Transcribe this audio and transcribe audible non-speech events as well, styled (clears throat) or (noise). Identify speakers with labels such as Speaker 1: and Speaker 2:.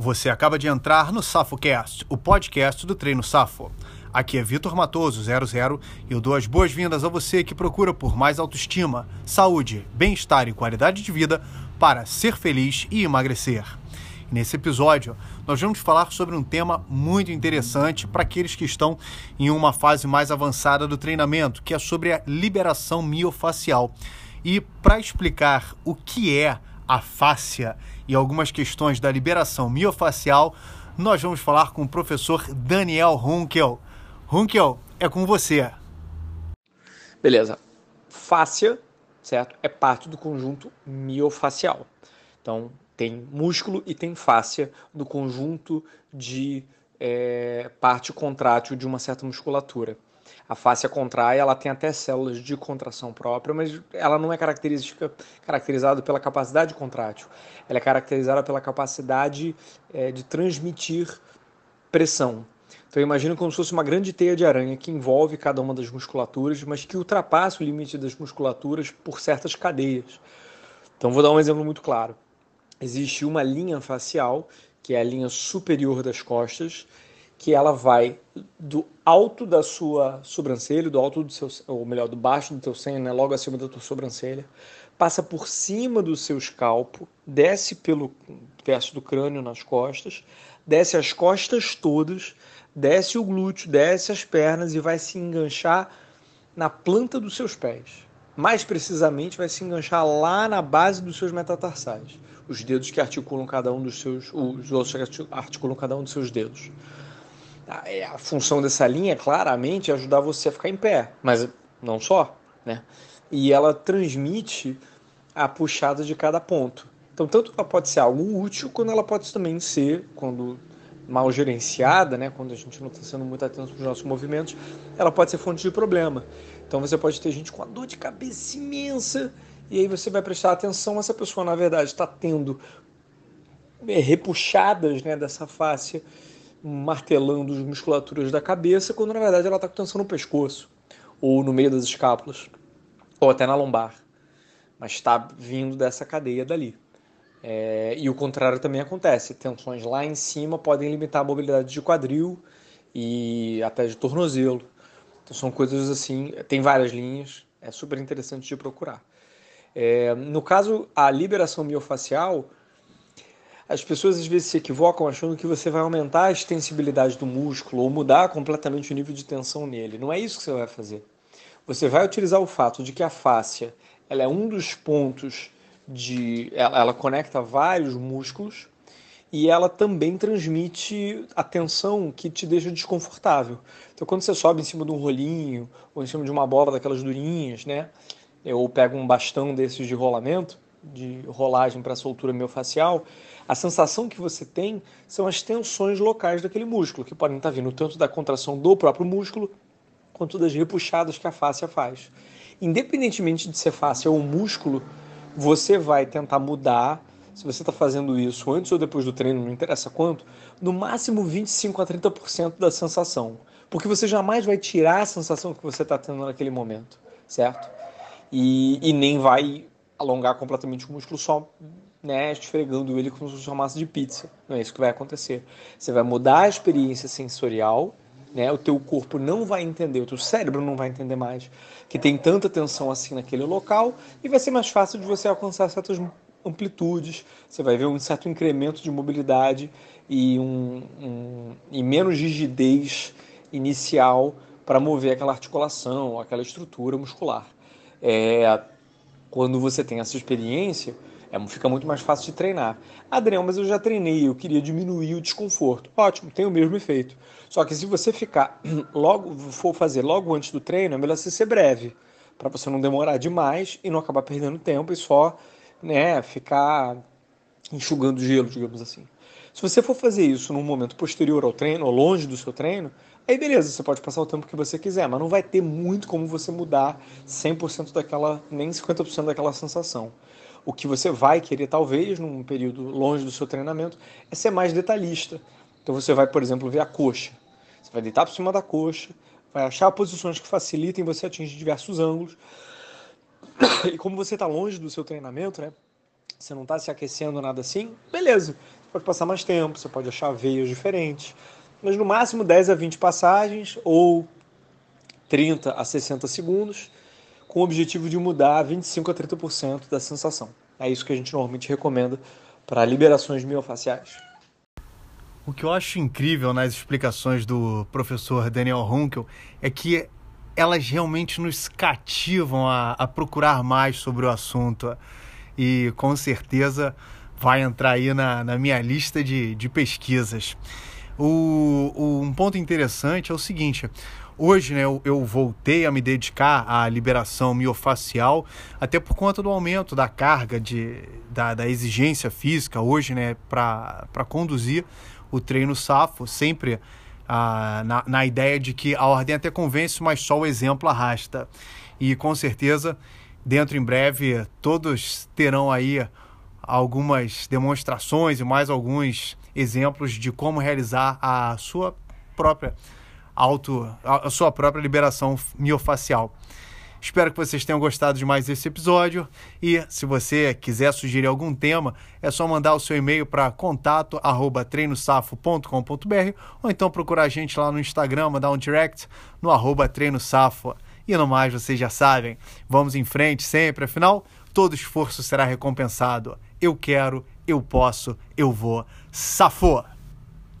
Speaker 1: Você acaba de entrar no SafoCast, o podcast do Treino Safo. Aqui é Vitor Matoso, 00, e eu dou as boas-vindas a você que procura por mais autoestima, saúde, bem-estar e qualidade de vida para ser feliz e emagrecer. Nesse episódio, nós vamos falar sobre um tema muito interessante para aqueles que estão em uma fase mais avançada do treinamento, que é sobre a liberação miofacial. E para explicar o que é a fáscia e algumas questões da liberação miofacial, nós vamos falar com o professor Daniel Runkel. Runkel, é com você.
Speaker 2: Beleza. Fáscia, certo? É parte do conjunto miofacial. Então, tem músculo e tem fáscia do conjunto de é, parte contrátil de uma certa musculatura. A fáscia contrai, ela tem até células de contração própria, mas ela não é característica, caracterizada pela capacidade contrátil. Ela é caracterizada pela capacidade é, de transmitir pressão. Então imagina como se fosse uma grande teia de aranha que envolve cada uma das musculaturas, mas que ultrapassa o limite das musculaturas por certas cadeias. Então vou dar um exemplo muito claro. Existe uma linha facial, que é a linha superior das costas, que ela vai do alto da sua sobrancelha, do alto do seu, ou melhor, do baixo do teu senho, né, logo acima da tua sobrancelha, passa por cima do seu escalpo, desce pelo verso do crânio nas costas, desce as costas todas, desce o glúteo, desce as pernas e vai se enganchar na planta dos seus pés. Mais precisamente, vai se enganchar lá na base dos seus metatarsais, os dedos que articulam cada um dos seus, os ossos que articulam cada um dos seus dedos. É, a função dessa linha, claramente, é ajudar você a ficar em pé, mas não só, né? E ela transmite a puxada de cada ponto. Então, tanto ela pode ser algo útil, quando ela pode também ser, quando mal gerenciada, né, quando a gente não está sendo muito atento aos nossos movimentos, ela pode ser fonte de problema. Então, você pode ter gente com uma dor de cabeça imensa, e aí você vai prestar atenção, essa pessoa, na verdade, está tendo é, repuxadas né, dessa face martelando as musculaturas da cabeça, quando na verdade ela está com tensão no pescoço, ou no meio das escápulas, ou até na lombar. Mas está vindo dessa cadeia dali. É, e o contrário também acontece. Tensões lá em cima podem limitar a mobilidade de quadril e até de tornozelo. Então são coisas assim, tem várias linhas, é super interessante de procurar. É, no caso, a liberação miofacial, as pessoas às vezes se equivocam achando que você vai aumentar a extensibilidade do músculo ou mudar completamente o nível de tensão nele. Não é isso que você vai fazer. Você vai utilizar o fato de que a fáscia ela é um dos pontos de. Ela, ela conecta vários músculos e ela também transmite a tensão que te deixa desconfortável. Então, quando você sobe em cima de um rolinho ou em cima de uma bola daquelas durinhas, né? Ou pega um bastão desses de rolamento, de rolagem para soltura miofascial, a sensação que você tem são as tensões locais daquele músculo, que podem estar vindo tanto da contração do próprio músculo, quanto das repuxadas que a fáscia faz. Independentemente de ser fáscia ou músculo, você vai tentar mudar, se você está fazendo isso antes ou depois do treino, não interessa quanto, no máximo 25 a 30% da sensação. Porque você jamais vai tirar a sensação que você está tendo naquele momento, certo? E, e nem vai alongar completamente o músculo só né, esfregando ele como se fosse uma massa de pizza. Não é isso que vai acontecer. Você vai mudar a experiência sensorial, né? O teu corpo não vai entender, o teu cérebro não vai entender mais que tem tanta tensão assim naquele local e vai ser mais fácil de você alcançar certas amplitudes. Você vai ver um certo incremento de mobilidade e um, um e menos rigidez inicial para mover aquela articulação, aquela estrutura muscular. É, quando você tem essa experiência, é, fica muito mais fácil de treinar. Adriano, mas eu já treinei, eu queria diminuir o desconforto. Ótimo, tem o mesmo efeito. Só que se você ficar (clears throat) logo, for fazer logo antes do treino, é melhor você ser breve, para você não demorar demais e não acabar perdendo tempo e só né, ficar enxugando gelo, digamos assim. Se você for fazer isso num momento posterior ao treino, ou longe do seu treino, aí beleza, você pode passar o tempo que você quiser, mas não vai ter muito como você mudar 100% daquela, nem 50% daquela sensação. O que você vai querer, talvez, num período longe do seu treinamento, é ser mais detalhista. Então você vai, por exemplo, ver a coxa. Você vai deitar por cima da coxa, vai achar posições que facilitem você atingir diversos ângulos. (coughs) E como você está longe do seu treinamento, né? Você não está se aquecendo nada assim, beleza. pode passar mais tempo, você pode achar veias diferentes. Mas no máximo 10 a 20 passagens ou 30 a 60 segundos, com o objetivo de mudar 25 a 30% da sensação. É isso que a gente normalmente recomenda para liberações miofaciais.
Speaker 1: O que eu acho incrível nas explicações do professor Daniel Runkel é que elas realmente nos cativam a, a procurar mais sobre o assunto. E com certeza vai entrar aí na, na minha lista de, de pesquisas. O, o, um ponto interessante é o seguinte: hoje né, eu, eu, voltei a me dedicar à liberação miofacial, até por conta do aumento da carga, de, da, da exigência física hoje né, para conduzir o treino SAFO, sempre ah, na, na ideia de que a ordem até convence, mas só o exemplo arrasta. E com certeza, dentro em breve, todos terão aí algumas demonstrações e mais alguns exemplos de como realizar a sua própria auto, a sua própria liberação miofacial. Espero que vocês tenham gostado de mais esse episódio e se você quiser sugerir algum tema, é só mandar o seu e-mail para contato@treinosafo.com.br ou então procurar a gente lá no Instagram, mandar um direct no arroba treinosafo. E no mais, vocês já sabem, vamos em frente sempre, afinal, todo esforço será recompensado. Eu quero, eu posso, eu vou. Safou!